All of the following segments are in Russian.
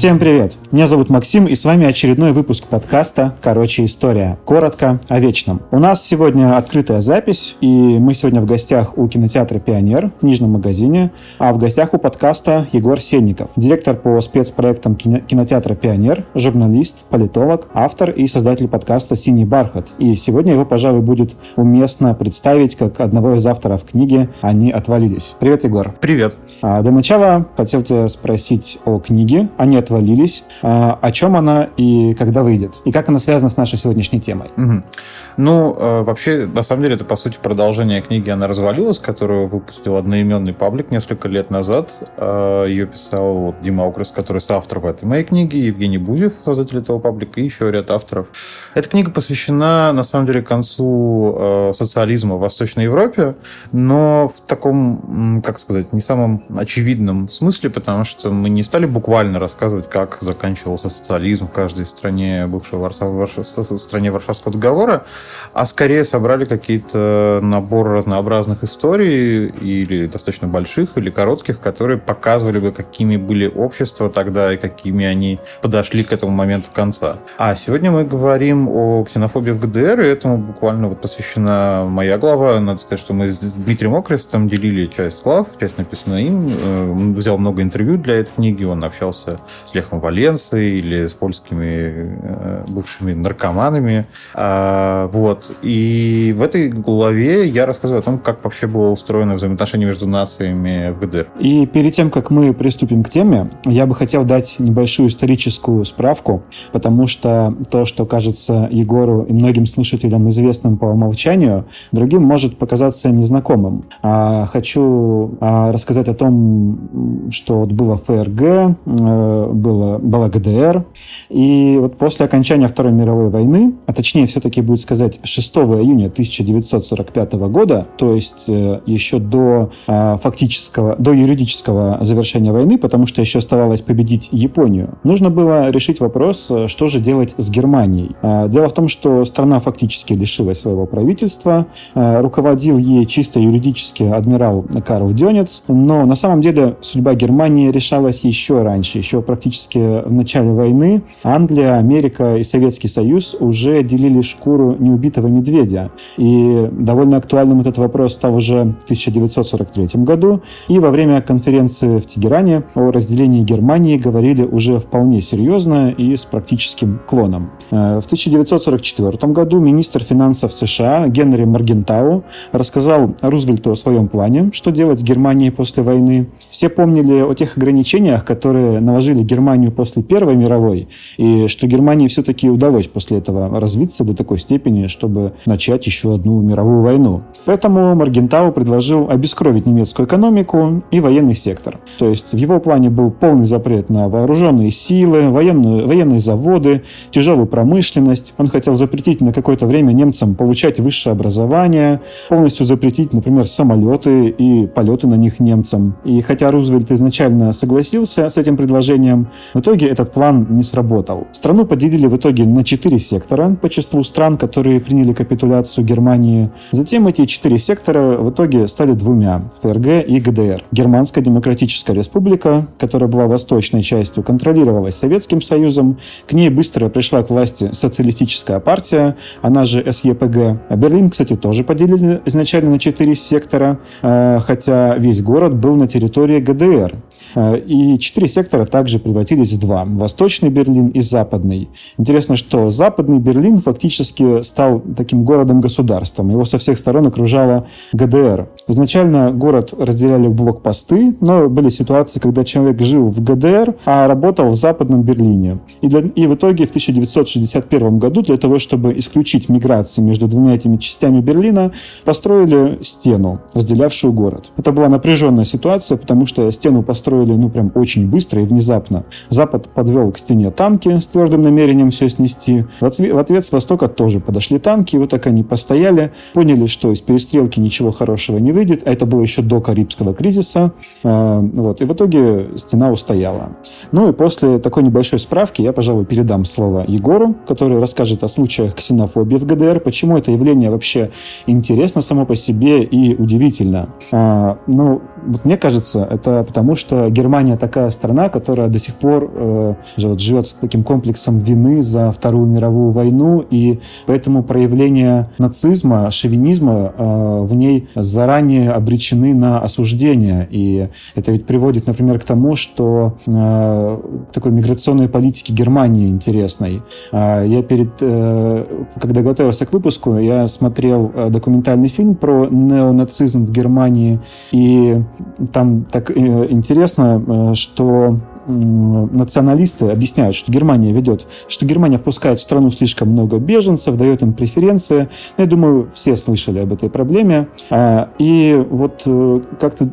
Всем привет! Меня зовут Максим, и с вами очередной выпуск подкаста «Короче, история». Коротко о вечном. У нас сегодня открытая запись, и мы сегодня в гостях у кинотеатра «Пионер» в книжном магазине, а в гостях у подкаста Егор Сенников, директор по спецпроектам кинотеатра «Пионер», журналист, политолог, автор и создатель подкаста «Синий бархат». И сегодня его, пожалуй, будет уместно представить как одного из авторов книги «Они отвалились». Привет, Егор. Привет. А, до начала хотел тебя спросить о книге «Они отвалились». А, о чем она и когда выйдет? И как она связана с нашей сегодняшней темой? Угу. Ну, э, вообще, на самом деле, это, по сути, продолжение книги «Она развалилась», которую выпустил одноименный паблик несколько лет назад. Э, Ее писал вот, Дима Окрес, который соавтор в этой моей книге, Евгений Бузев, создатель этого паблика, и еще ряд авторов. Эта книга посвящена, на самом деле, концу э, социализма в Восточной Европе, но в таком, как сказать, не самом очевидном смысле, потому что мы не стали буквально рассказывать, как заканчивался социализм в каждой стране бывшего Варшав... Варш... стране Варшавского договора, а скорее собрали какие-то набор разнообразных историй, или достаточно больших, или коротких, которые показывали бы, какими были общества тогда и какими они подошли к этому моменту конца. А сегодня мы говорим о ксенофобии в ГДР, и этому буквально вот посвящена моя глава. Надо сказать, что мы с Дмитрием Окрестом делили часть глав, часть написана им. Э, взял много интервью для этой книги, он общался Лехом Валенцией или с польскими э, бывшими наркоманами. А, вот. И в этой главе я рассказываю о том, как вообще было устроено взаимоотношение между нациями в ГДР. И перед тем, как мы приступим к теме, я бы хотел дать небольшую историческую справку, потому что то, что кажется Егору и многим слушателям известным по умолчанию, другим может показаться незнакомым. А хочу а, рассказать о том, что было ФРГ, э, было, была ГДР, и вот после окончания Второй мировой войны, а точнее все-таки будет сказать 6 июня 1945 года, то есть э, еще до а, фактического, до юридического завершения войны, потому что еще оставалось победить Японию, нужно было решить вопрос, э, что же делать с Германией. Дело в том, что страна фактически лишилась своего правительства, руководил ей чисто юридически адмирал Карл Дёнец, но на самом деле судьба Германии решалась еще раньше, еще практически в начале войны. Англия, Америка и Советский Союз уже делили шкуру неубитого медведя. И довольно актуальным этот вопрос стал уже в 1943 году. И во время конференции в Тегеране о разделении Германии говорили уже вполне серьезно и с практическим клоном. Э, в 1944 году министр финансов США Генри Маргентау рассказал Рузвельту о своем плане, что делать с Германией после войны. Все помнили о тех ограничениях, которые наложили Германию после Первой мировой, и что Германии все-таки удалось после этого развиться до такой степени, чтобы начать еще одну мировую войну. Поэтому Маргентау предложил обескровить немецкую экономику и военный сектор. То есть в его плане был полный запрет на вооруженные силы, военную, военные заводы, тяжелую промышленность. Он хотел запретить на какое-то время немцам получать высшее образование, полностью запретить, например, самолеты и полеты на них немцам. И хотя Рузвельт изначально согласился с этим предложением, в итоге этот план не сработал. Страну поделили в итоге на четыре сектора по числу стран, которые приняли капитуляцию Германии. Затем эти четыре сектора в итоге стали двумя – ФРГ и ГДР. Германская Демократическая Республика, которая была восточной частью, контролировалась Советским Союзом. К ней быстро пришла к власти социалистическая партия, она же СЕПГ. А Берлин, кстати, тоже поделили изначально на четыре сектора, э, хотя весь город был на территории ГДР. Э, и четыре сектора также превратились в два. Восточный Берлин и Западный. Интересно, что Западный Берлин фактически стал таким городом-государством. Его со всех сторон окружала ГДР. Изначально город разделяли в блокпосты, но были ситуации, когда человек жил в ГДР, а работал в Западном Берлине. И, для, и в итоге в 1961 году для того, чтобы исключить миграции между двумя этими частями Берлина, построили стену, разделявшую город. Это была напряженная ситуация, потому что стену построили построили, ну, прям очень быстро и внезапно. Запад подвел к стене танки с твердым намерением все снести. В ответ с востока тоже подошли танки, и вот так они постояли, поняли, что из перестрелки ничего хорошего не выйдет, а это было еще до Карибского кризиса. А, вот, и в итоге стена устояла. Ну и после такой небольшой справки я, пожалуй, передам слово Егору, который расскажет о случаях ксенофобии в ГДР, почему это явление вообще интересно само по себе и удивительно. А, ну, вот мне кажется, это потому что Германия такая страна, которая до сих пор э, живет с таким комплексом вины за Вторую мировую войну, и поэтому проявления нацизма, шовинизма э, в ней заранее обречены на осуждение. И это ведь приводит, например, к тому, что э, такой миграционной политики Германии интересной. Э, я перед, э, когда готовился к выпуску, я смотрел э, документальный фильм про неонацизм в Германии, и там так э, интересно, э, что националисты объясняют, что Германия ведет, что Германия впускает в страну слишком много беженцев, дает им преференции. Я думаю, все слышали об этой проблеме. А, и вот э, как-то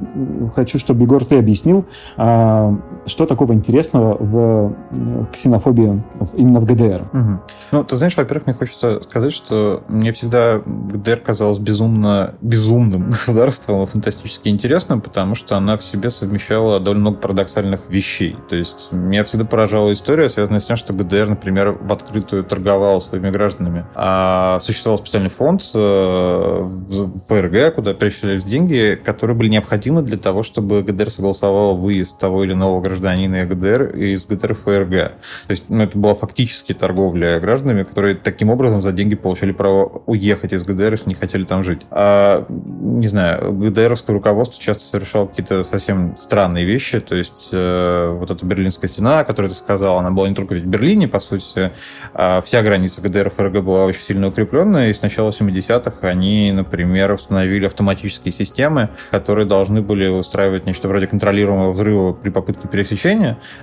хочу, чтобы Егор ты объяснил, а, что такого интересного в э, ксенофобии именно в ГДР. Угу. Ну, ты знаешь, во-первых, мне хочется сказать, что мне всегда ГДР казалось безумно безумным государством, фантастически интересным, потому что она в себе совмещала довольно много парадоксальных вещей. То есть меня всегда поражала история, связанная с тем, что ГДР, например, в открытую торговал своими гражданами. А существовал специальный фонд э, в ФРГ, куда перечислялись деньги, которые были необходимы для того, чтобы ГДР согласовал выезд того или иного гражданина ГДР из ГДР ФРГ. То есть ну, это была фактически торговля гражданами, которые таким образом за деньги получали право уехать из ГДР, если не хотели там жить. А, не знаю, ГДРовское руководство часто совершало какие-то совсем странные вещи, то есть э, вот эта Берлинская стена, о которой ты сказал, она была не только ведь в Берлине, по сути, а вся граница ГДР ФРГ была очень сильно укрепленная, и с начала 70-х они, например, установили автоматические системы, которые должны были устраивать нечто вроде контролируемого взрыва при попытке пересечения,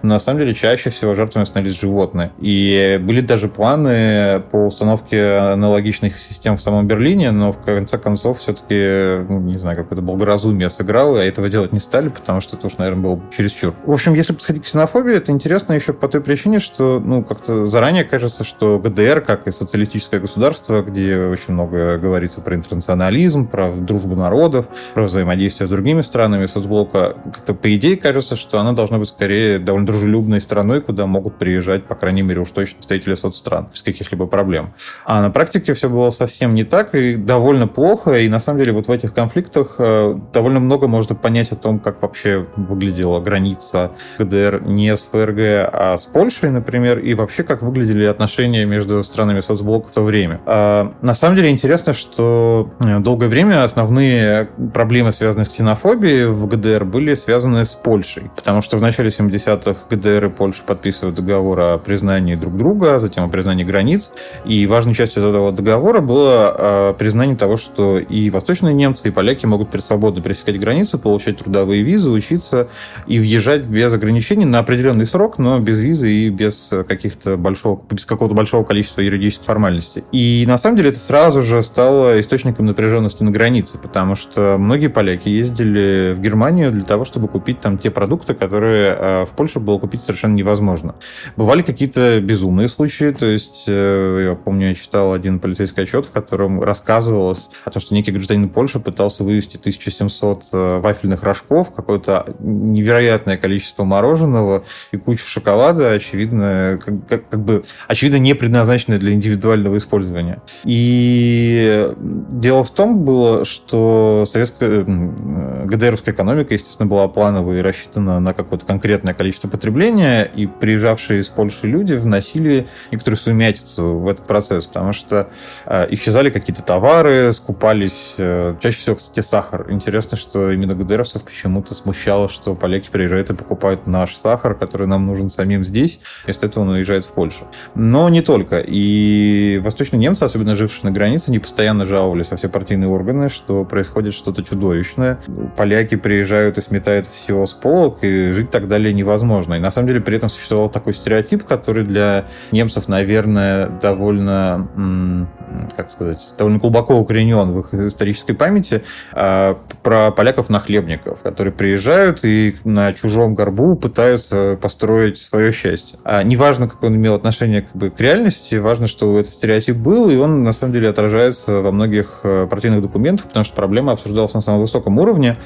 но на самом деле чаще всего жертвами становились животные. И были даже планы по установке аналогичных систем в самом Берлине, но в конце концов все-таки, ну, не знаю, какое-то благоразумие сыграло, и этого делать не стали, потому что это уж, наверное, было чересчур. В общем, если подходить ксенофобия, это интересно еще по той причине, что, ну, как-то заранее кажется, что ГДР, как и социалистическое государство, где очень много говорится про интернационализм, про дружбу народов, про взаимодействие с другими странами соцблока, как-то по идее кажется, что она должна быть скорее довольно дружелюбной страной, куда могут приезжать, по крайней мере, уж точно представители соцстран без каких-либо проблем. А на практике все было совсем не так и довольно плохо, и на самом деле вот в этих конфликтах э, довольно много можно понять о том, как вообще выглядела граница ГДР не с ФРГ, а с Польшей, например, и вообще как выглядели отношения между странами соцблока в то время. А, на самом деле интересно, что э, долгое время основные проблемы, связанные с ксенофобией в ГДР, были связаны с Польшей, потому что в начале 70-х ГДР и Польша подписывают договор о признании друг друга, затем о признании границ, и важной частью этого договора было а, признание того, что и восточные немцы, и поляки могут свободно пересекать границу, получать трудовые визы, учиться и въезжать без ограничений на определенный срок, но без визы и без каких-то большого, без какого-то большого количества юридических формальностей. И на самом деле это сразу же стало источником напряженности на границе, потому что многие поляки ездили в Германию для того, чтобы купить там те продукты, которые в Польше было купить совершенно невозможно. Бывали какие-то безумные случаи, то есть э, я помню, я читал один полицейский отчет, в котором рассказывалось о том, что некий гражданин Польши пытался вывести 1700 э, вафельных рожков, какое-то невероятное количество мороженого и кучу шоколада, очевидно, как, как, как бы, очевидно, не предназначенные для индивидуального использования. И дело в том было, что советская ГДРовская экономика, естественно, была плановая и рассчитана на какое-то конкретное количество потребления, и приезжавшие из Польши люди вносили некоторую сумятицу в этот процесс, потому что э, исчезали какие-то товары, скупались, э, чаще всего, кстати, сахар. Интересно, что именно ГДРовцев почему-то смущало, что поляки приезжают и покупают наш сахар, который нам нужен самим здесь, вместо этого он уезжает в Польшу. Но не только. И восточные немцы, особенно жившие на границе, не постоянно жаловались во все партийные органы, что происходит что-то чудовищное. Поляки приезжают и сметают все с полок, и жить так далее невозможно. И на самом деле при этом существовал такой стереотип, который для немцев, наверное, довольно, как сказать, довольно глубоко укоренен в их исторической памяти, а, про поляков-нахлебников, которые приезжают и на чужом горбу пытаются построить свое счастье. А неважно, как он имел отношение как бы, к реальности, важно, что этот стереотип был, и он на самом деле отражается во многих э, партийных документах, потому что проблема обсуждалась на самом высоком уровне,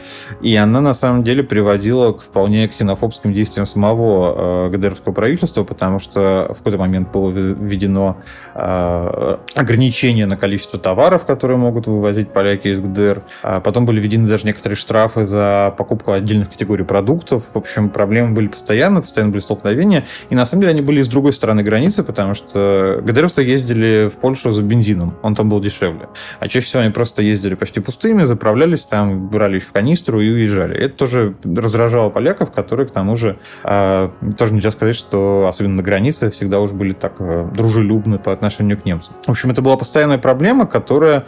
и она на самом деле приводила к вполне ксенофобским действиям самого э, ГДРовского правительства, потому что в какой-то момент было введено ограничение ограничения на количество товаров, которые могут вывозить поляки из ГДР. А потом были введены даже некоторые штрафы за покупку отдельных категорий продуктов. В общем, проблемы были постоянно, постоянно были столкновения. И на самом деле они были с другой стороны границы, потому что ГДРовцы ездили в Польшу за бензином. Он там был дешевле. А чаще всего они просто ездили почти пустыми, заправлялись там, брали еще в канистру и уезжали. Это тоже раздражало поляков, которые, к тому же, э, тоже нельзя сказать, что особенно на границе всегда уже были так э, дружелюбны по отношению к немцам. В общем, это была постоянная проблема, которая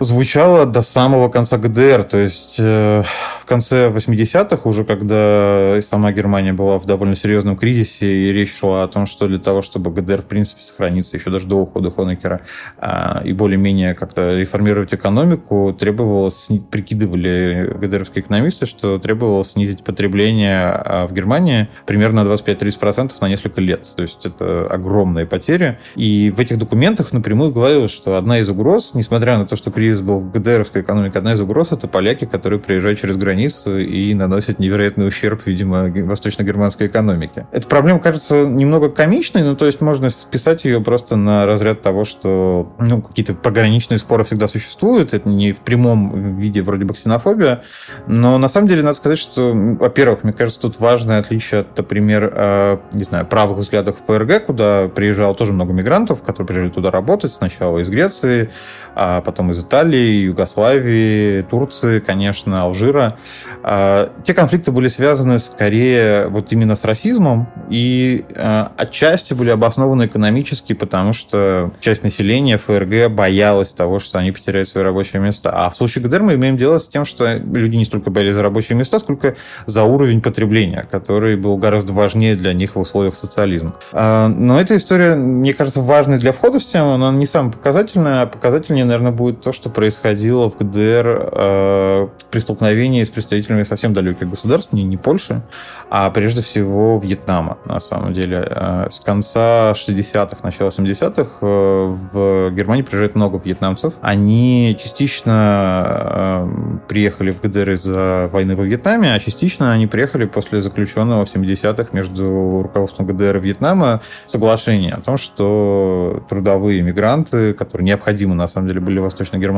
звучала до самого конца ГДР. То есть э, в конце 80-х, уже когда сама Германия была в довольно серьезном кризисе, и речь шла о том, что для того, чтобы ГДР, в принципе, сохраниться еще даже до ухода Хонекера э, и более-менее как-то реформировать экономику, требовалось, прикидывали ГДРовские экономисты, что требовалось снизить потребление э, в Германии примерно 25-30% на несколько лет. То есть это огромные потери. И в этих документах напрямую говорилось, что одна из угроз, несмотря на то, что кризис кризис был в ГДРовской экономике, одна из угроз — это поляки, которые приезжают через границу и наносят невероятный ущерб, видимо, восточно-германской экономике. Эта проблема кажется немного комичной, но то есть можно списать ее просто на разряд того, что ну, какие-то пограничные споры всегда существуют, это не в прямом виде вроде бы ксенофобия, но на самом деле надо сказать, что, во-первых, мне кажется, тут важное отличие от, например, э, не знаю, правых взглядов ФРГ, куда приезжало тоже много мигрантов, которые приезжали туда работать, сначала из Греции, а потом из Италии, Югославии, Турции, конечно, Алжира. А, те конфликты были связаны скорее вот именно с расизмом и а, отчасти были обоснованы экономически, потому что часть населения ФРГ боялась того, что они потеряют свои рабочие места. А в случае ГДР мы имеем дело с тем, что люди не столько боялись за рабочие места, сколько за уровень потребления, который был гораздо важнее для них в условиях социализма. А, но эта история, мне кажется, важной для входа в тему, она не самая показательная, а показательнее наверное, будет то, что происходило в ГДР э, при столкновении с представителями совсем далеких государств, не, не Польши, а прежде всего Вьетнама, на самом деле. Э, с конца 60-х, начала 70-х э, в Германии приезжает много вьетнамцев. Они частично э, приехали в ГДР из-за войны во Вьетнаме, а частично они приехали после заключенного в 70-х между руководством ГДР и Вьетнама соглашения о том, что трудовые мигранты, которые необходимы на самом деле были в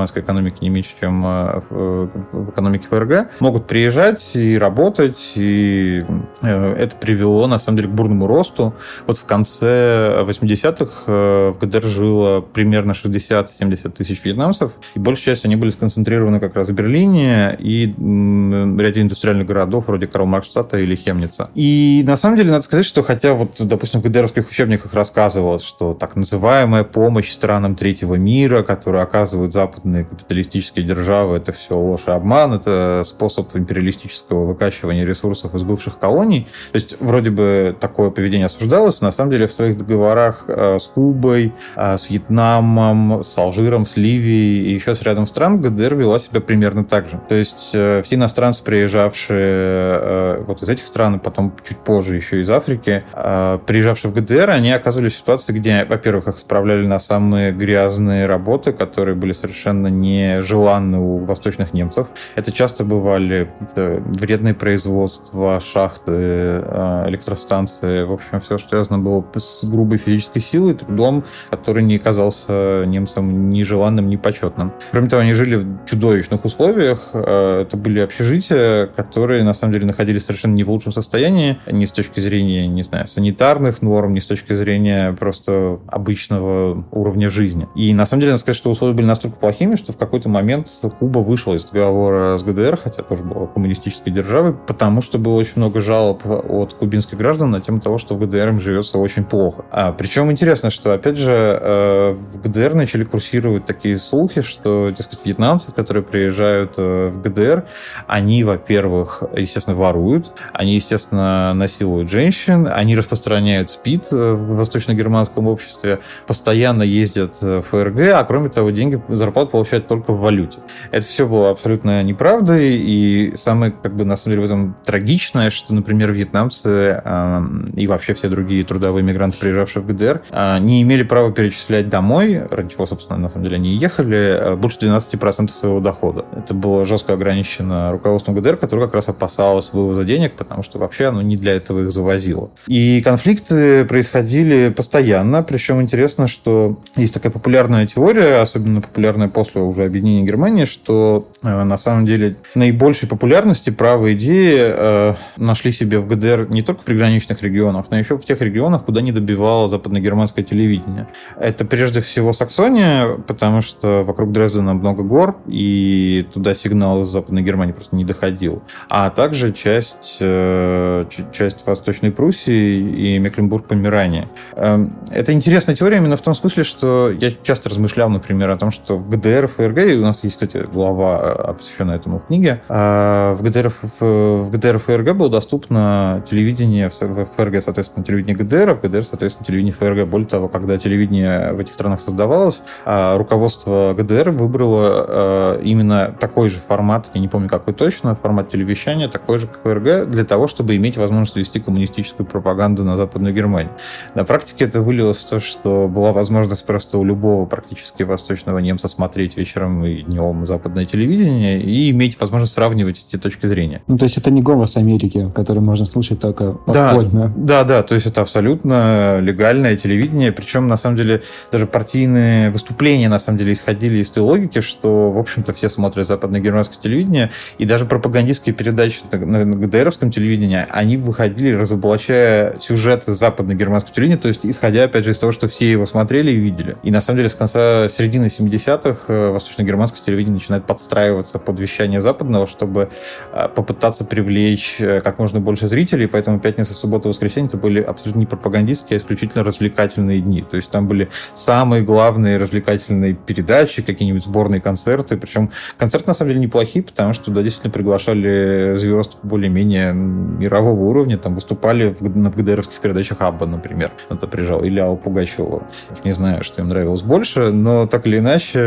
восточно-германской экономике не меньше, чем э, в экономике ФРГ, могут приезжать и работать, и э, это привело, на самом деле, к бурному росту. Вот в конце 80-х э, в ГДР жило примерно 60-70 тысяч вьетнамцев, и большая часть они были сконцентрированы как раз в Берлине и ряде индустриальных городов, вроде Карл Маркштадта или Хемница. И на самом деле надо сказать, что хотя вот, допустим, в ГДРовских учебниках рассказывалось, что так называемая помощь странам третьего мира, которая оказывают западные капиталистические державы, это все ложь и обман, это способ империалистического выкачивания ресурсов из бывших колоний. То есть вроде бы такое поведение осуждалось, на самом деле в своих договорах э, с Кубой, э, с Вьетнамом, с Алжиром, с Ливией и еще с рядом стран ГДР вела себя примерно так же. То есть э, все иностранцы, приезжавшие вот из этих стран, потом чуть позже еще из Африки, приезжавшие в ГДР, они оказывались в ситуации, где, во-первых, их отправляли на самые грязные работы, которые были совершенно нежеланны у восточных немцев. Это часто бывали вредные производства, шахты, э, электростанции, в общем, все, что связано было с грубой физической силой, трудом, который не казался немцам ни желанным, ни почетным. Кроме того, они жили в чудовищных условиях. Э, это были общежития, которые, на самом деле, находились совершенно не в лучшем состоянии, ни с точки зрения, не знаю, санитарных норм, ни с точки зрения просто обычного уровня жизни. И, на самом деле, надо сказать, что условия были настолько плохими, что в какой-то момент Куба вышла из договора с ГДР, хотя тоже была коммунистической державой, потому что было очень много жалоб от кубинских граждан на тему того, что в ГДР им живется очень плохо. А, причем интересно, что, опять же, э, в ГДР начали курсировать такие слухи, что, дескать, вьетнамцы, которые приезжают э, в ГДР, они, во-первых, естественно, воруют, они, естественно, насилуют женщин, они распространяют СПИД в восточно-германском обществе, постоянно ездят в ФРГ, а кроме того, деньги, зарплату получать только в валюте. Это все было абсолютно неправдой, и самое, как бы, на самом деле, в этом трагичное, что, например, вьетнамцы э, и вообще все другие трудовые мигранты, приезжавшие в ГДР, э, не имели права перечислять домой, ради чего, собственно, на самом деле они ехали, э, больше 12% своего дохода. Это было жестко ограничено руководством ГДР, которое как раз опасалось вывоза денег, потому что вообще оно не для этого их завозило. И конфликты происходили постоянно, причем интересно, что есть такая популярная теория, особенно популярная после уже объединения Германии, что э, на самом деле наибольшей популярности правые идеи э, нашли себе в ГДР не только в приграничных регионах, но еще в тех регионах, куда не добивало западногерманское телевидение. Это прежде всего Саксония, потому что вокруг Дрездена много гор, и туда сигнал из Западной Германии просто не доходил. А также часть, э, часть Восточной Пруссии и Мекленбург-Померания. Эм, это интересная теория именно в том смысле, что я часто размышлял, например, о том, что в ГДР, ФРГ, и у нас есть, кстати, глава, э, посвященная этому в книге, а в ГДР, в ГДР, ФРГ было доступно телевидение, в ФРГ, соответственно, телевидение ГДР, а в ГДР, соответственно, телевидение ФРГ. Более того, когда телевидение в этих странах создавалось, а руководство ГДР выбрало э, именно такой же формат, я не помню какой точно, формат телевещания, такой же, как ФРГ, для того, чтобы иметь возможность вести коммунистическую пропаганду на Западную Германию. На практике это вылилось в то, что была возможность просто у любого практически восточного немца смотреть вечером и днем западное телевидение и иметь возможность сравнивать эти точки зрения. Ну, то есть это не голос Америки, который можно слушать только подпольно. Да, да, да, то есть это абсолютно легальное телевидение, причем, на самом деле, даже партийные выступления, на самом деле, исходили из той логики, что, в общем-то, все смотрят западное германское телевидение, и даже пропагандистские передачи на ГДРовском телевидении, они выходили, разоблачая сюжеты западно-германского телевидения, то есть исходя, опять же, из того, что все его смотрели и видели. И на самом деле с конца середины 70-х э, восточно-германское телевидение начинает подстраиваться под вещание западного, чтобы э, попытаться привлечь э, как можно больше зрителей, поэтому пятница, суббота, воскресенье это были абсолютно не пропагандистские, а исключительно развлекательные дни. То есть там были самые главные развлекательные передачи, какие-нибудь сборные концерты, причем концерты на самом деле неплохие, потому что туда действительно приглашали звезд более-менее мирового уровня, там выступали в, на ГДРовских передачах Абба, например, кто-то приезжал, или Алла Пугачева. Не знаю, что им нравилось больше, но так или иначе,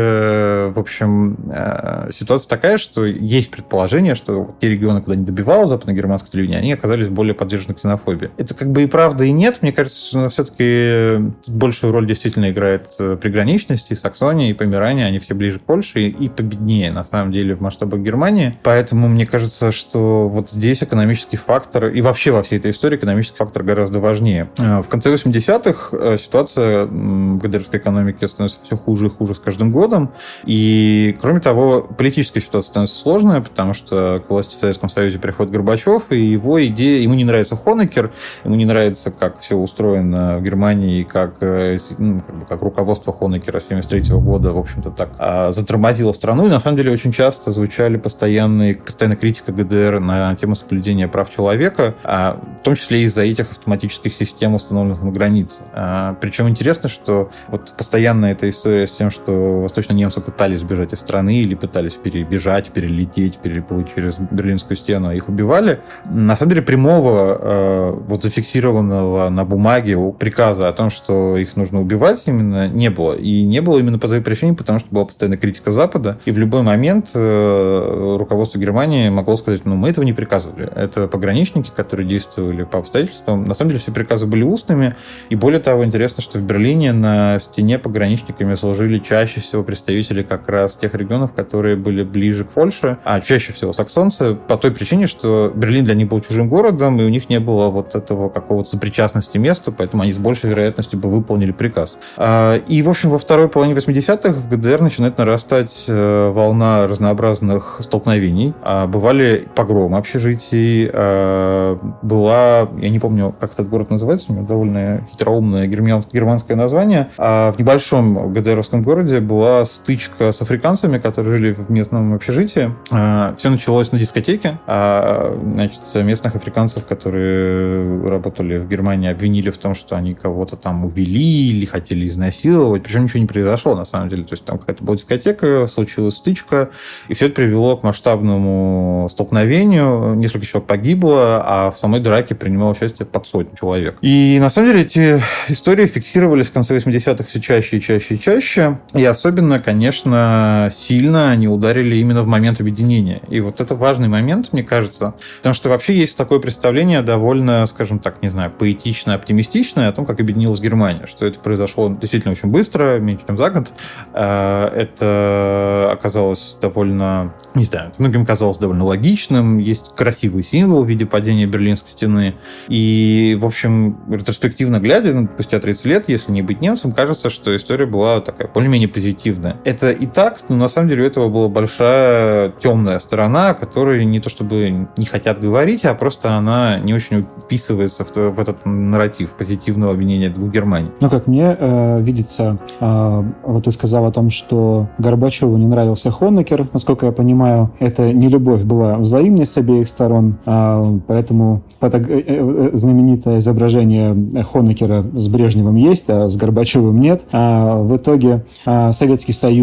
в общем, э, ситуация такая, что есть предположение, что те регионы, куда не добивало западно-германское телевидение, они оказались более подвержены ксенофобии. Это как бы и правда, и нет. Мне кажется, что все-таки большую роль действительно играет э, приграничность, и Саксония, и Померания, они все ближе к Польше и, победнее, на самом деле, в масштабах Германии. Поэтому мне кажется, что вот здесь экономический фактор, и вообще во всей этой истории экономический фактор гораздо важнее. Э, в конце 80-х ситуация в ГДРской экономике становится все хуже и хуже с каждым годом. И, кроме того, политическая ситуация становится сложная, потому что к власти в Советском Союзе приходит Горбачев, и его идея... Ему не нравится Хонекер, ему не нравится, как все устроено в Германии, как, э, ну, как, бы, как руководство Хонекера 73 года, в общем-то, так а, затормозило страну. И, на самом деле, очень часто звучали постоянные, постоянная критика ГДР на тему соблюдения прав человека, а, в том числе из-за этих автоматических систем, установленных на границе. А, причем интересно, что вот постоянно эта история с тем, что восточные немцы пытались сбежать из страны или пытались перебежать, перелететь, переплыть через Берлинскую стену, а их убивали. На самом деле прямого э, вот зафиксированного на бумаге приказа о том, что их нужно убивать именно не было. И не было именно по той причине, потому что была постоянная критика Запада. И в любой момент э, руководство Германии могло сказать, ну мы этого не приказывали. Это пограничники, которые действовали по обстоятельствам. На самом деле все приказы были устными. И более того, интересно, что в Берлине на стене пограничниками служили чаще всего представители как раз тех регионов, которые были ближе к Польше, а чаще всего саксонцы, по той причине, что Берлин для них был чужим городом, и у них не было вот этого какого-то сопричастности месту, поэтому они с большей вероятностью бы выполнили приказ. А, и, в общем, во второй половине 80-х в ГДР начинает нарастать э, волна разнообразных столкновений. А, бывали погромы общежитий, а, была, я не помню, как этот город называется, у него довольно хитроумное германское название. В небольшом ГДРовском городе была стычка с африканцами, которые жили в местном общежитии. А, Все началось на дискотеке. А, значит, местных африканцев, которые работали в Германии, обвинили в том, что они кого-то там увели или хотели изнасиловать. Причем ничего не произошло, на самом деле. То есть там какая-то была дискотека, случилась стычка, и все это привело к масштабному столкновению. Несколько человек погибло, а в самой драке принимало участие под сотню человек. И на самом деле эти истории фиксировались в конце 80-х все чаще и чаще и чаще. И особенно, конечно, конечно, сильно они ударили именно в момент объединения. И вот это важный момент, мне кажется, потому что вообще есть такое представление довольно, скажем так, не знаю, поэтично оптимистичное о том, как объединилась Германия, что это произошло действительно очень быстро, меньше, чем за год. А, это оказалось довольно, не знаю, многим казалось довольно логичным. Есть красивый символ в виде падения Берлинской стены. И, в общем, ретроспективно глядя, ну, спустя 30 лет, если не быть немцем, кажется, что история была такая более-менее позитивная. Это и так, но на самом деле у этого была большая темная сторона, которой не то чтобы не хотят говорить, а просто она не очень вписывается в, в этот нарратив позитивного обвинения двух Германий. Ну, как мне э, видится, э, вот ты сказал о том, что Горбачеву не нравился Хонекер. Насколько я понимаю, это не любовь была взаимной с обеих сторон, э, поэтому фото, э, э, знаменитое изображение Хонекера с Брежневым есть, а с Горбачевым нет. А в итоге э, Советский Союз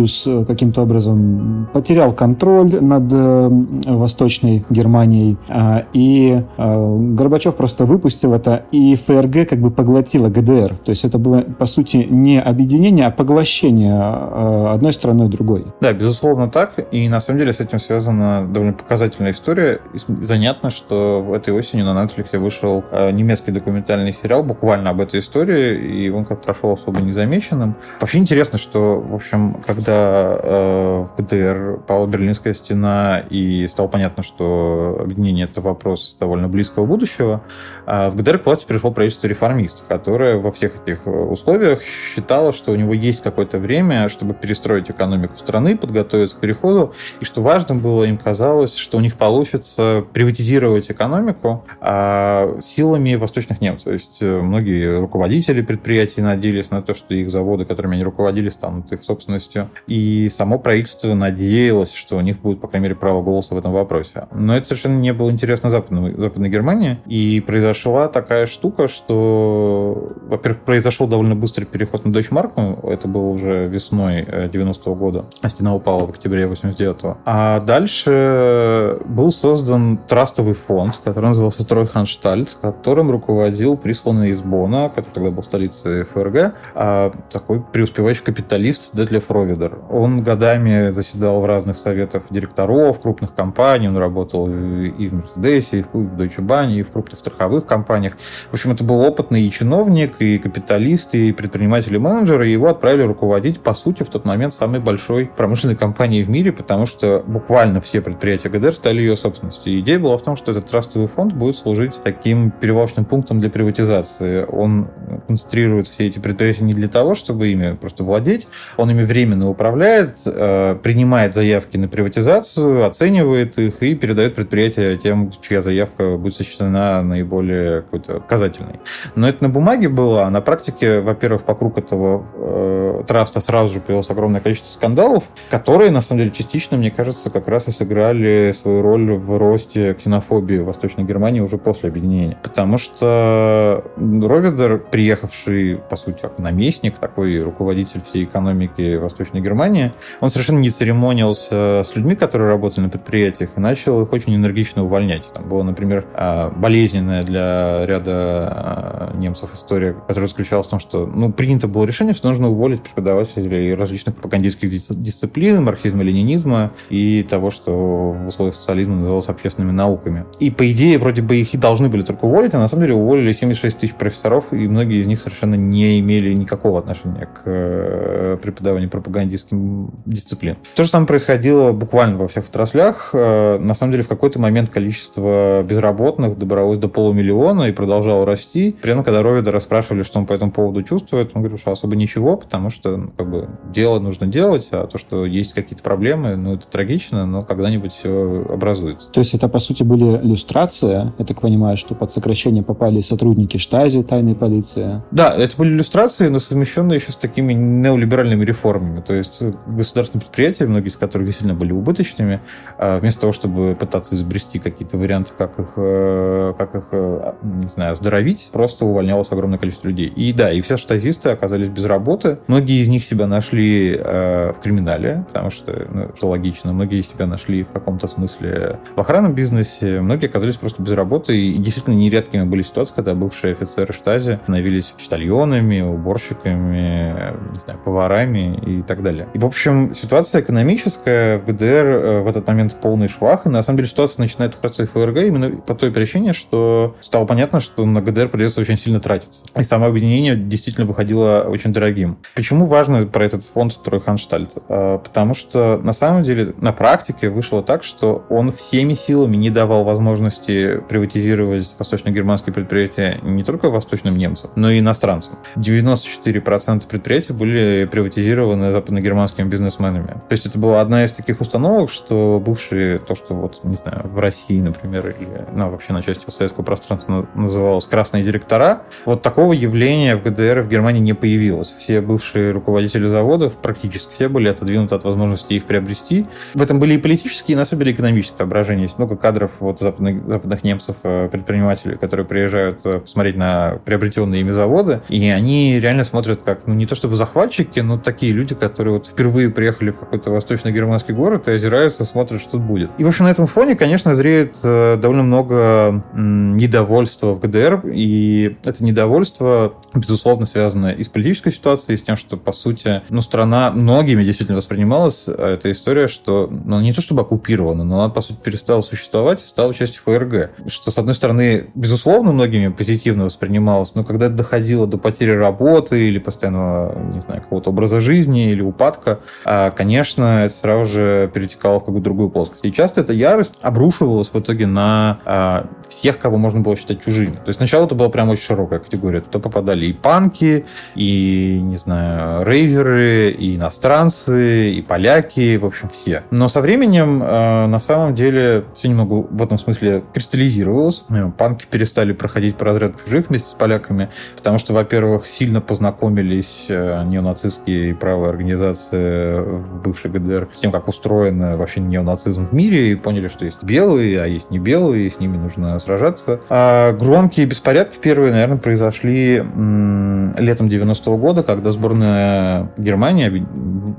каким-то образом потерял контроль над э, Восточной Германией, э, и э, Горбачев просто выпустил это, и ФРГ как бы поглотила ГДР. То есть это было, по сути, не объединение, а поглощение э, одной страной другой. Да, безусловно так. И на самом деле с этим связана довольно показательная история. И занятно, что этой осенью на Netflix вышел э, немецкий документальный сериал буквально об этой истории, и он как прошел особо незамеченным. Вообще интересно, что, в общем, когда э, в ГДР пала Берлинская стена и стало понятно, что объединение — это вопрос довольно близкого будущего, э, в ГДР к власти пришло правительство реформистов, которое во всех этих условиях считало, что у него есть какое-то время, чтобы перестроить экономику страны, подготовиться к переходу, и что важным было, им казалось, что у них получится приватизировать экономику а, силами восточных немцев. То есть э, многие руководители предприятий надеялись на то, что их заводы, которыми они руководили, станут их собственностью. И само правительство надеялось, что у них будет, по крайней мере, право голоса в этом вопросе. Но это совершенно не было интересно Западной, Западной Германии. И произошла такая штука, что, во-первых, произошел довольно быстрый переход на Mark. Это было уже весной 90-го года. А стена упала в октябре 89-го. А дальше был создан трастовый фонд, который назывался Тройханштальт, которым руководил присланный из Бона, который тогда был столицей ФРГ, а такой преуспевающий капиталист Детлев Ровидер. Он годами заседал в разных советах директоров крупных компаний, он работал и в Мерседесе, и в Deutsche Bahn, и в крупных страховых компаниях. В общем, это был опытный и чиновник, и капиталист, и предприниматель, и менеджер, и его отправили руководить, по сути, в тот момент самой большой промышленной компанией в мире, потому что буквально все предприятия ГДР стали ее собственностью. Идея была в том, что этот трастовый фонд будет служить таким перевалочным пунктом для приватизации. Он концентрирует все эти предприятия не для того, чтобы ими просто владеть, он ими временно управляет, э, принимает заявки на приватизацию, оценивает их и передает предприятия тем, чья заявка будет сочтена наиболее какой-то показательной. Но это на бумаге было, а на практике, во-первых, вокруг этого э, траста сразу же появилось огромное количество скандалов, которые, на самом деле, частично, мне кажется, как раз и сыграли свою роль в росте ксенофобии в Восточной Германии уже после объединения. Потому что Ровидер, приехавший, по сути, как наместник, такой руководитель всей экономики Восточной Германии, он совершенно не церемонился с людьми, которые работали на предприятиях, и начал их очень энергично увольнять. Там была, например, а, болезненная для ряда а, немцев история, которая заключалась в том, что ну, принято было решение, что нужно уволить преподавателей различных пропагандистских дисциплин, марксизма, ленинизма и того, что в условиях социализма называлось общественными науками. И, по идее, вроде бы их и должны были только уволить, а на самом деле уволили 76 тысяч профессоров, и многие из них совершенно не имели никакого отношения к э, преподаванию пропагандистским дисциплин. То же самое происходило буквально во всех отраслях. Э, на самом деле, в какой-то момент количество безработных добралось до полумиллиона и продолжало расти. При этом, когда Ровида расспрашивали, что он по этому поводу чувствует, он говорил, что особо ничего, потому что ну, как бы, дело нужно делать, а то, что есть какие-то проблемы, ну, это трагично, но когда-нибудь все образуется. То есть это, по сути, были иллюстрации, я так понимаю, что под сокращение попали сотрудники штази, тайной полиции? Да, это были иллюстрации, но совмещенные еще с такими неолиберальными реформами. То есть государственные предприятия, многие из которых действительно были убыточными, а вместо того, чтобы пытаться изобрести какие-то варианты, как их, э, как их э, не знаю, оздоровить, просто увольнялось огромное количество людей. И да, и все штазисты оказались без работы. Многие из них себя нашли э, в криминале, потому что, ну, что логично, многие себя нашли в каком-то смысле в охранном бизнесе, многие оказались просто без работы, и действительно нередкими были ситуации, когда бывшие офицеры штази становились почтальонами, уборщиками, не знаю, поварами и так далее. И, в общем, ситуация экономическая ГДР э, в этот момент полный швах, и на самом деле ситуация начинает ухудшаться и ФРГ именно по той причине, что стало понятно, что на ГДР придется очень сильно тратиться. И само объединение действительно выходило очень дорогим. Почему важно про этот фонд Тройханштальт? А, потому что на самом деле на практике вышло так, что он всеми силами не давал возможности приватизировать восточно-германские предприятия не только восточным немцам, но и иностранцам. 94% предприятий были приватизированы западно-германскими бизнесменами. То есть это была одна из таких установок, что бывшие, то, что вот, не знаю, в России, например, или ну, вообще на части советского пространства называлось красные директора, вот такого явления в ГДР в Германии не появилось. Все бывшие руководители заводов, практически все были отодвинуты от возможности их приобрести. В этом были и политические, и на самом деле экономические соображения. Есть много кадров вот западных, западных немцев, э, предпринимателей, которые приезжают э, посмотреть на приобретенные ими заводы, и они реально смотрят как, ну, не то чтобы захватчики, но такие люди, которые вот впервые приехали в какой-то восточно-германский город и озираются, смотрят, что тут будет. И, в общем, на этом фоне, конечно, зреет э, довольно много недовольства в ГДР, и это недовольство, безусловно, связано и с политической ситуацией, и с тем, что, по сути, ну, страна многими действительно воспринималась а эта история, что, ну, не то чтобы оккупирована, но она, по сути, перестала существовать и стала частью ФРГ. Что, с одной стороны, безусловно, многими позитивно воспринималось, но когда это доходило до потери работы или постоянного, не знаю, какого-то образа жизни или упадка, а, конечно, это сразу же перетекало в какую-то другую плоскость. И часто эта ярость обрушивалась в итоге на а, всех, кого можно было считать чужими. То есть сначала это была прям очень широкая категория. Туда попадали и панки, и, не знаю, рейверы, и иностранцы, и поляки, в общем, все. Но со временем, э, на самом деле, все немного в этом смысле кристаллизировалось. Панки перестали проходить по разряду чужих вместе с поляками, потому что, во-первых, сильно познакомились неонацистские и правые организации в бывшей ГДР с тем, как устроен вообще неонацизм в мире, и поняли, что есть белые, а есть не белые, и с ними нужно сражаться. А громкие беспорядки первые, наверное, произошли м- летом 90-го года, когда сборная Германии,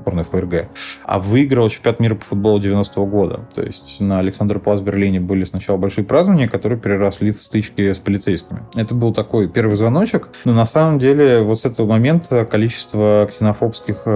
сборная ФРГ, а выиграла чемпионат мира по футболу 90-го года. То есть на Александр Плац в Берлине были сначала большие празднования, которые переросли в стычки с полицейскими. Это был такой первый звоночек, но на самом деле вот с этого момента количество ксенофобских э,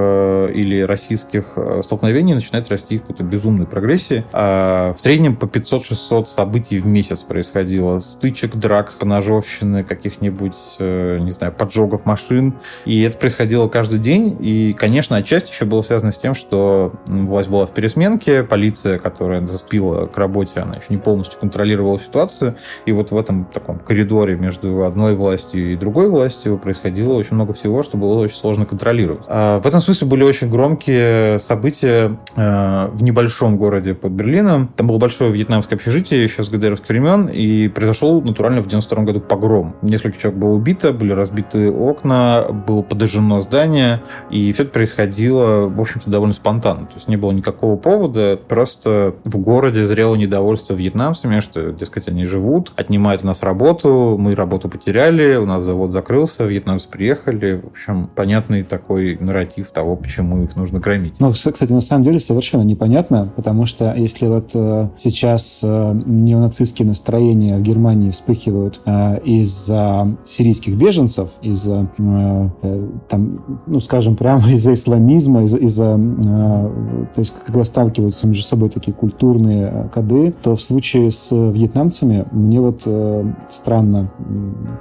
или российских э, столкновений начинает расти в какой-то безумной прогрессии. А в среднем по 500-600 событий в месяц происходило. Стычек, драк, поножовщины, каких-нибудь, э, не знаю, поджогов машин. И это происходило каждый день. И, конечно, отчасти еще было связано с тем, что власть была в пересменке, полиция, которая заспила к работе, она еще не полностью контролировала ситуацию. И вот в этом таком коридоре между одной властью и другой властью происходило очень много всего, что было очень сложно контролировать. А в этом смысле были очень громкие события э, в небольшом городе под Берлином. Там было большое вьетнамское общежитие еще с ГДРовских времен, и произошел натурально в 92 году погром. Несколько человек было убито, были разбиты окна, было подожжено здание, и все это происходило, в общем-то, довольно спонтанно. То есть не было никакого повода, просто в городе зрело недовольство вьетнамцами, что, дескать, они живут, отнимают у нас работу, мы работу потеряли, у нас завод закрылся, вьетнамцы приехали. В общем, понятный такой нарратив того, почему их нужно громить. Ну, кстати, на самом деле совершенно непонятно, потому что если вот э, сейчас э, неонацистские настроения в Германии вспыхивают э, из-за сирийских беженцев, из-за, там, ну, скажем, прямо из-за исламизма, из-за, э, то есть когда сталкиваются между собой такие культурные коды, то в случае с вьетнамцами мне вот странно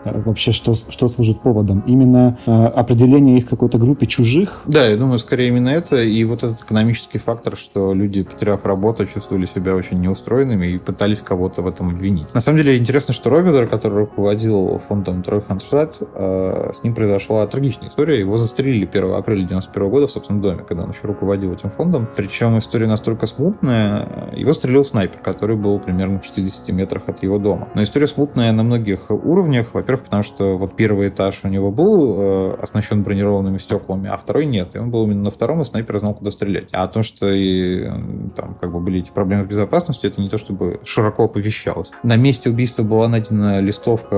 вообще, что, что служит поводом. Именно определение их какой-то группе чужих? Да, я думаю, скорее именно это, и вот этот экономический фактор, что люди, потеряв работу, чувствовали себя очень неустроенными и пытались кого-то в этом обвинить. На самом деле, интересно, что Ровидер, который руководил фондом Тройхандштадт, э, с ним произошла трагичная история. Его застрелили 1 апреля 91 года в собственном доме, когда он еще руководил этим фондом. Причем история настолько смутная. Его стрелил снайпер, который был примерно в 50 метрах от его дома. Но история смутная на многих уровнях. Во-первых, потому что вот первый этаж у него был э, оснащен бронированными стеклами, а второй нет. И он был именно на втором, и снайпер знал, куда стрелять. А о том, что и, там как бы были эти проблемы с безопасностью, это не то, чтобы широко оповещалось. На месте убийства была найдена листовка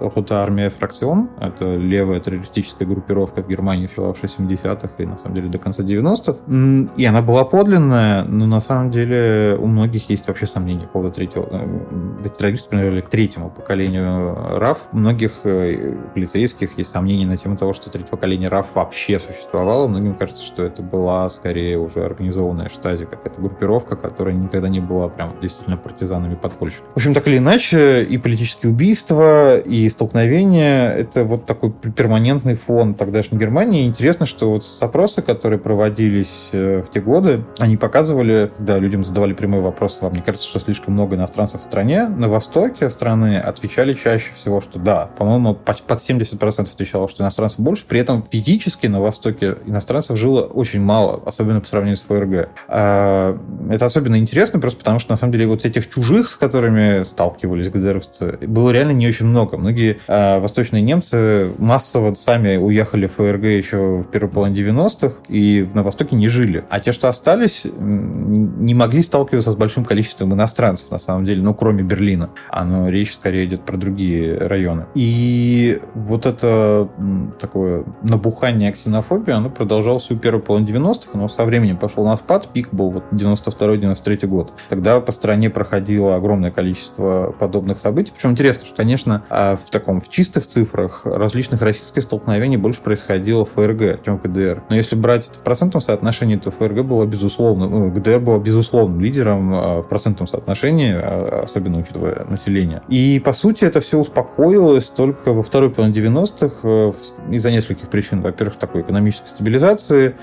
Рота э, армия фракцион. Это левая террористическая группировка в Германии, в 70-х и на самом деле до конца 90-х. И она была подлинная, но на самом деле у многих есть вообще сомнения по поводу третьего, э, террористов принадлежали к третьему поколению РАФ. У многих э, полицейских есть сомнения на тему того, что третье поколение РАФ вообще вообще существовала. Многим кажется, что это была скорее уже организованная штази, какая-то группировка, которая никогда не была прям действительно партизанами подпольщиков. В общем, так или иначе, и политические убийства, и столкновения — это вот такой перманентный фон тогдашней Германии. интересно, что вот опросы, которые проводились э, в те годы, они показывали, да, людям задавали прямой вопрос, вам не кажется, что слишком много иностранцев в стране? На востоке страны отвечали чаще всего, что да. По-моему, под 70% отвечало, что иностранцев больше. При этом физически на востоке иностранцев жило очень мало, особенно по сравнению с ФРГ. А, это особенно интересно просто потому, что на самом деле вот этих чужих, с которыми сталкивались ГДРовцы, было реально не очень много. Многие а, восточные немцы массово сами уехали в ФРГ еще в первой половине 90-х и на Востоке не жили. А те, что остались, не могли сталкиваться с большим количеством иностранцев, на самом деле, ну, кроме Берлина. А ну, речь скорее идет про другие районы. И вот это такое набухание ксенофобии, оно продолжалось всю первую половину 90-х, но со временем пошел на спад, пик был вот 92-93 год. Тогда по стране проходило огромное количество подобных событий. Причем интересно, что, конечно, а, в таком, в чистых цифрах различных российских столкновений больше происходило в ФРГ, чем в ГДР. Но если брать это в процентном соотношении, то ФРГ было безусловно, ну, ГДР было безусловным лидером а, в процентном соотношении, а, особенно учитывая население. И, по сути, это все успокоилось только во второй половине 90-х э, из-за нескольких причин. Во-первых, такой экономической стабилизации,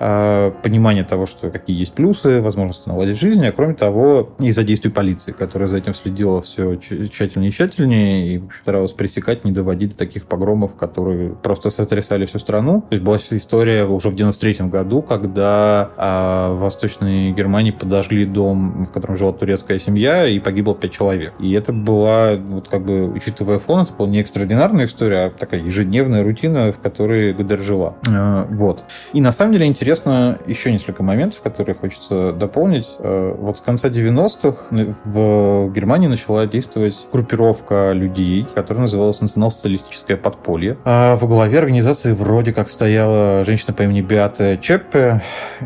понимание того, что какие есть плюсы, возможности наладить жизнь, а кроме того, из-за действий полиции, которая за этим следила все тщательнее и тщательнее и старалась пресекать, не доводить до таких погромов, которые просто сотрясали всю страну. То есть была история уже в 93 году, когда а, в Восточной Германии подожгли дом, в котором жила турецкая семья, и погибло 5 человек. И это была, вот как бы, учитывая фон, это была не экстраординарная история, а такая ежедневная рутина, в которой ГДР жила. А, вот. И на самом деле интересно еще несколько моментов, которые хочется дополнить. А, вот с конца 90-х в Германии начала действовать группировка людей, которая называлась Национал-социалистическое подполье. А во главе организации вроде как стояла женщина по имени Беата Чеппе,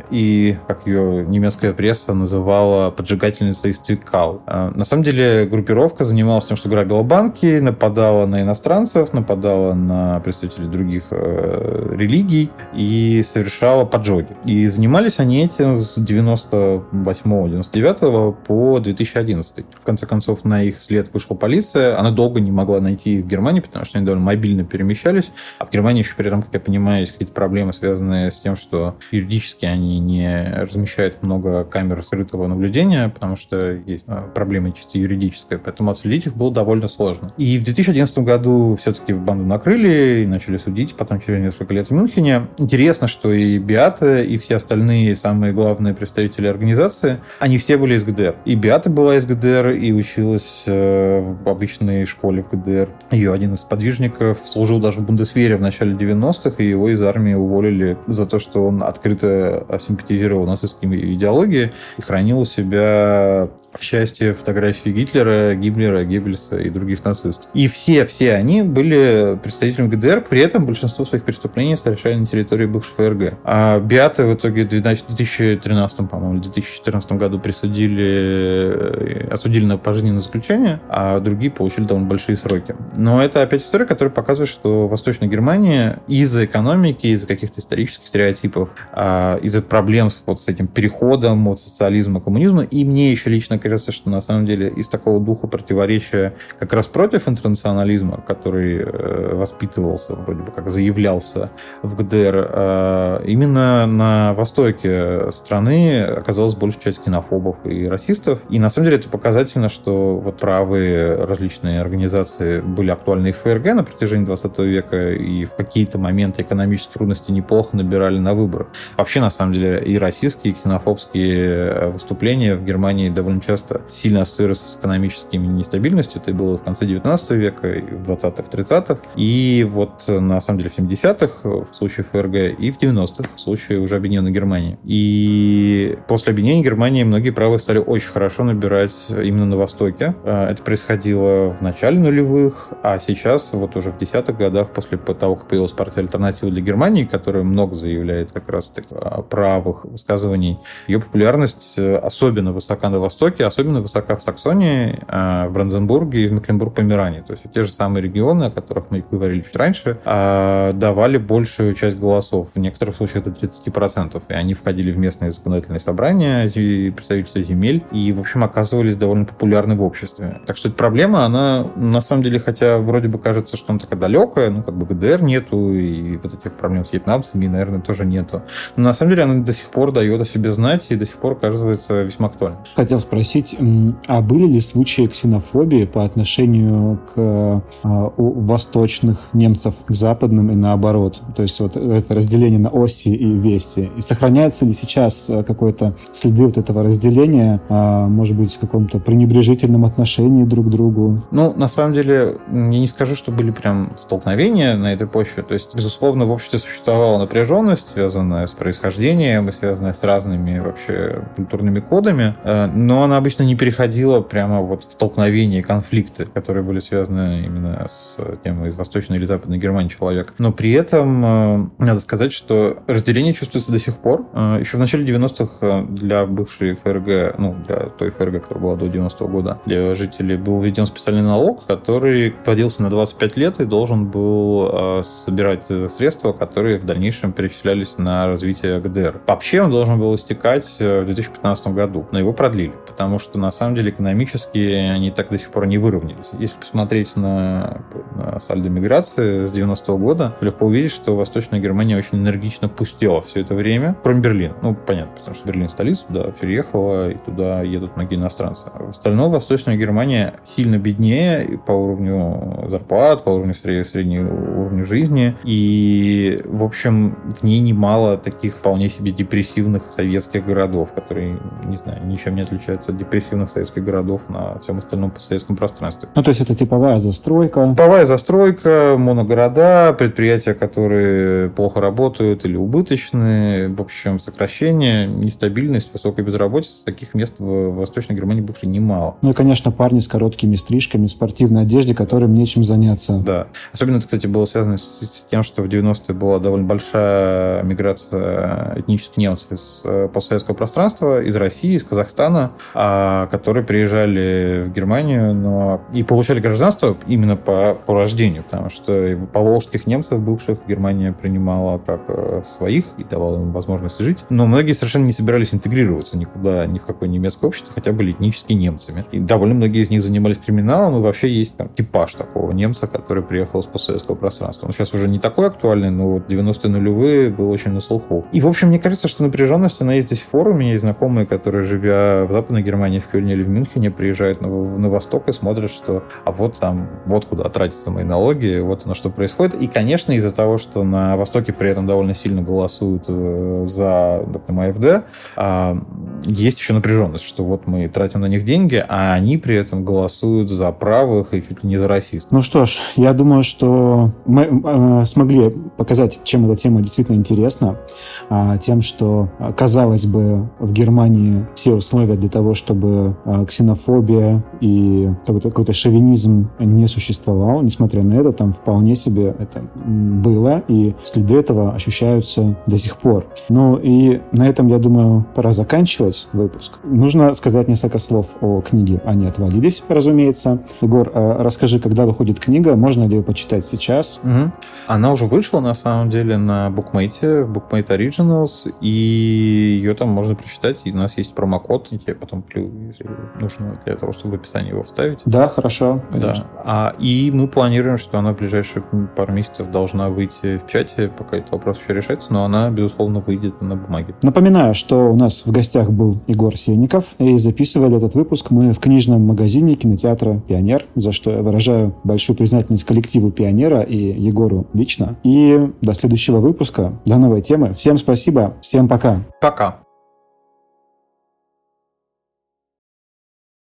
и, как ее немецкая пресса называла, поджигательница из Цвикал. А, на самом деле группировка занималась тем, что грабила банки, нападала на иностранцев, нападала на представителей других э, религий и совершала поджоги. И занимались они этим с 98-99 по 2011. В конце концов, на их след вышла полиция. Она долго не могла найти их в Германии, потому что они довольно мобильно перемещались. А в Германии еще при этом, как я понимаю, есть какие-то проблемы, связанные с тем, что юридически они не размещают много камер скрытого наблюдения, потому что есть а, проблема чисто юридическая, поэтому отследить их было довольно сложно. И в 2011 году все-таки банду накрыли и начали судить, потом через несколько лет в Мюнхене. Интересно, что и Биата, и все остальные самые главные представители организации, они все были из ГДР. И Биата была из ГДР и училась э, в обычной школе в ГДР. Ее один из подвижников служил даже в Бундесвере в начале 90-х, и его из армии уволили за то, что он открыто симпатизировал нацистским идеологии и хранил у себя в счастье фотографии Гитлера, Гиммлера, Геббельса и других нацистов. И все, все они были представителями ГДР, при этом большинство своих преступлений совершали на территории бывшей ФРГ. А Биаты в итоге в 2013, по-моему, 2014 году присудили, осудили на пожизненное заключение, а другие получили довольно большие сроки. Но это опять история, которая показывает, что Восточная Германия из-за экономики, из-за каких-то исторических стереотипов, а, из-за проблем с, вот, с этим переходом от социализма к коммунизму, и мне еще лично кажется, что на самом деле из такого духа противоречия как раз против интернационализма, который э, воспитывался, вроде бы как заявлялся в ГДР, э, именно на востоке страны оказалась большая часть ксенофобов и расистов. И на самом деле это показательно, что вот правые различные организации были актуальны и в ФРГ на протяжении 20 века, и в какие-то моменты экономических трудностей неплохо набирали на выборы. Вообще, на самом деле, и российские, и ксенофобские э, выступления в Германии довольно часто сильно ассоциируются с экономическими нестабильностью. Это было в конце 19 века, и в 20-х, 30-х. И вот, на самом деле, в 70-х в случае ФРГ, и в 90-х в случае уже объединенной Германии. И после объединения Германии многие правые стали очень хорошо набирать именно на Востоке. Э, это происходило в начале нулевых, а сейчас, вот уже в десятых годах, после того, как появилась партия «Альтернатива для Германии», которая много заявляет как раз таки правых высказываний, ее популярность э, особенно высока на Востоке, особенно высока в Саксонии, э, в Бранденбурге и в Мекленбург-Померании. То есть те же самые регионы, о которых мы говорили чуть раньше, давали большую часть голосов в некоторых случаях до 30%. И они входили в местные законодательные собрания, представительства земель, и, в общем, оказывались довольно популярны в обществе. Так что эта проблема, она, на самом деле, хотя вроде бы кажется, что она такая далекая, ну, как бы ГДР нету, и вот этих проблем с вьетнамцами, наверное, тоже нету. Но, на самом деле, она до сих пор дает о себе знать, и до сих пор оказывается весьма актуальной. Хотел спросить, а были ли случаи ксенофобии по отношению к а, восточных немцев к западным и наоборот? То есть вот это разделение на оси и вести. И сохраняется ли сейчас э, какое-то следы вот этого разделения, а, может быть, в каком-то пренебрежительном отношении друг к другу? Ну, на самом деле, я не скажу, что были прям столкновения на этой почве. То есть, безусловно, в обществе существовала напряженность, связанная с происхождением связанная с разными вообще культурными кодами, э, но она обычно не переходила прямо вот в столкновение, конфликты, которые были связаны именно с темой из Восточной или Западной Германии человек. Но при этом э, надо сказать, что разделение чувствуется до сих пор. Э, еще в начале 90-х для бывшей ФРГ, ну, для той ФРГ, которая была до 90-го года, для жителей был введен специальный налог, который вводился на 25 лет и должен был собирать средства, которые в дальнейшем перечислялись на развитие ГДР. Вообще он должен был истекать в 2015 году, но его продлили, потому что на самом деле экономически они так до сих пор не выровнялись. Если посмотреть на, на сальдо миграции с 90-го года, легко увидеть, что Восточная Германия очень энергично пустела все это время, кроме Берлина. Ну, понятно, потому что Берлин столица, туда переехала, и туда едут многие иностранцы. В остальном Восточная Германия сильно беднее по уровню зарплат, по уровню среднего уровня жизни, и, в общем, в ней немало таких вполне себе депрессивных советских городов, которые, не знаю, ничем не отличаются от депрессивных советских городов на всем остальном постсоветском пространстве. Ну, то есть это типовая застройка? Типовая застройка, моногорода, предприятия, которые плохо работают или убыточные, в общем, сокращение, нестабильность, высокая безработица. Таких мест в Восточной Германии бывших немало. Ну и, конечно, парни с короткими стрижками, спортивной одежде, которым нечем заняться. Да. Особенно это, кстати, было связано с, с тем, что в 90-е была довольно большая миграция этнических немцев из э, постсоветского пространства, из России, из Казахстана, а, которые приезжали в Германию но и получали гражданство именно по, по рождению, потому что поволжских немцев бывших Германия принимала как э, своих и давала им возможность жить. Но многие совершенно не собирались интегрироваться никуда, ни в какое немецкое общество, хотя были этнически немцами. И довольно многие из них занимались криминалом, и вообще есть там типаж такого немца, который приехал с постсоветского пространства. Он сейчас уже не такой актуальный, но вот 90-е нулевые был очень на слуху. И, в общем, мне кажется, что напряженность, она есть до сих пор. У меня есть знакомые, которые, живя в Западной Германии, в Кёльне или в Мюнхене, приезжают на, на восток и смотрят, что а вот там, вот куда тратятся мои налоги, вот оно что происходит. И, конечно, из-за того, что на Востоке при этом довольно сильно голосуют э, за, допустим, АФД, а, есть еще напряженность, что вот мы тратим на них деньги, а они при этом голосуют за правых и чуть ли не за расистов. Ну что ж, я думаю, что мы э, смогли показать, чем эта тема действительно интересна, э, тем, что, казалось бы, в Германии все условия для того, чтобы э, ксенофобия и какой-то шовинизм не существовал, несмотря на это, там вполне себе это было, и следы этого ощущаются до сих пор. Ну и на этом, я думаю, пора заканчивать выпуск. Нужно сказать несколько слов о книге «Они отвалились», разумеется. Егор, а расскажи, когда выходит книга, можно ли ее почитать сейчас? Угу. Она уже вышла, на самом деле, на букмейте, Bookmate Originals, и ее там можно прочитать, и у нас есть промокод, я тебе потом если нужно для того, чтобы в описании его вставить. Да, хорошо. Конечно. Да. А, и мы планируем, что она в ближайшие пару месяцев должна выйти в чате, пока этот вопрос еще решается, но она, безусловно, выйдет на бумаге. Напоминаю, что у нас в гостях был Егор Сенников, и записывали этот выпуск мы в книжном магазине кинотеатра «Пионер», за что я выражаю большую признательность коллективу «Пионера» и Егору лично. И до следующего выпуска, до новой темы. Всем спасибо, всем пока. Пока.